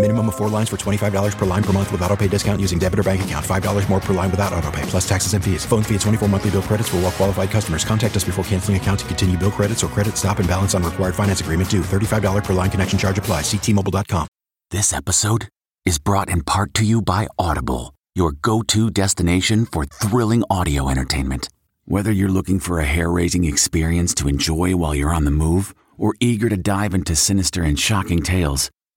Minimum of four lines for $25 per line per month with auto pay discount using debit or bank account. $5 more per line without auto pay, plus taxes and fees. Phone fee at 24 monthly bill credits for all well qualified customers. Contact us before canceling account to continue bill credits or credit stop and balance on required finance agreement due. $35 per line connection charge apply. Ctmobile.com. This episode is brought in part to you by Audible, your go-to destination for thrilling audio entertainment. Whether you're looking for a hair-raising experience to enjoy while you're on the move or eager to dive into sinister and shocking tales,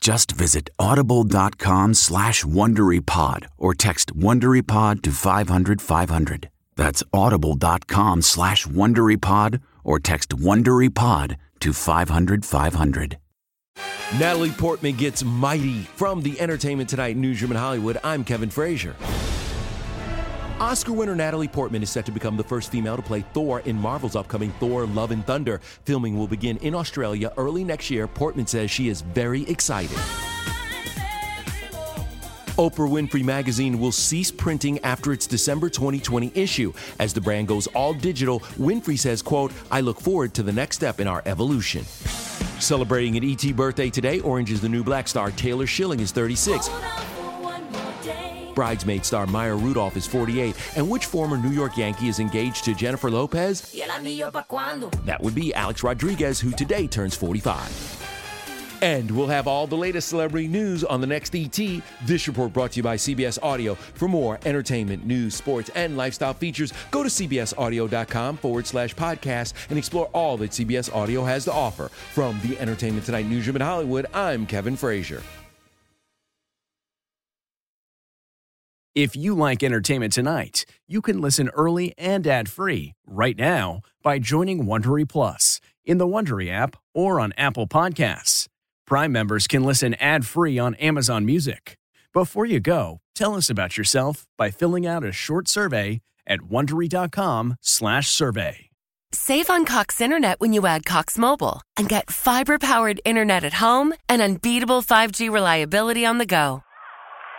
Just visit audible.com slash WonderyPod or text WonderyPod to 500, 500. That's audible.com slash WonderyPod or text WonderyPod to 500, 500. Natalie Portman gets mighty from the Entertainment Tonight newsroom in Hollywood. I'm Kevin Frazier. Oscar winner Natalie Portman is set to become the first female to play Thor in Marvel's upcoming Thor Love and Thunder. Filming will begin in Australia early next year. Portman says she is very excited. Oprah Winfrey Magazine will cease printing after its December 2020 issue. As the brand goes all digital, Winfrey says, quote, I look forward to the next step in our evolution. Celebrating an ET birthday today, Orange is the New Black star Taylor Schilling is 36. Bridesmaid star Maya Rudolph is 48. And which former New York Yankee is engaged to Jennifer Lopez? That would be Alex Rodriguez, who today turns 45. And we'll have all the latest celebrity news on the next ET. This report brought to you by CBS Audio. For more entertainment, news, sports, and lifestyle features, go to cbsaudio.com forward slash podcast and explore all that CBS Audio has to offer. From the Entertainment Tonight newsroom in Hollywood, I'm Kevin Frazier. If you like Entertainment Tonight, you can listen early and ad-free right now by joining Wondery Plus in the Wondery app or on Apple Podcasts. Prime members can listen ad-free on Amazon Music. Before you go, tell us about yourself by filling out a short survey at wondery.com/survey. Save on Cox Internet when you add Cox Mobile and get fiber-powered internet at home and unbeatable 5G reliability on the go.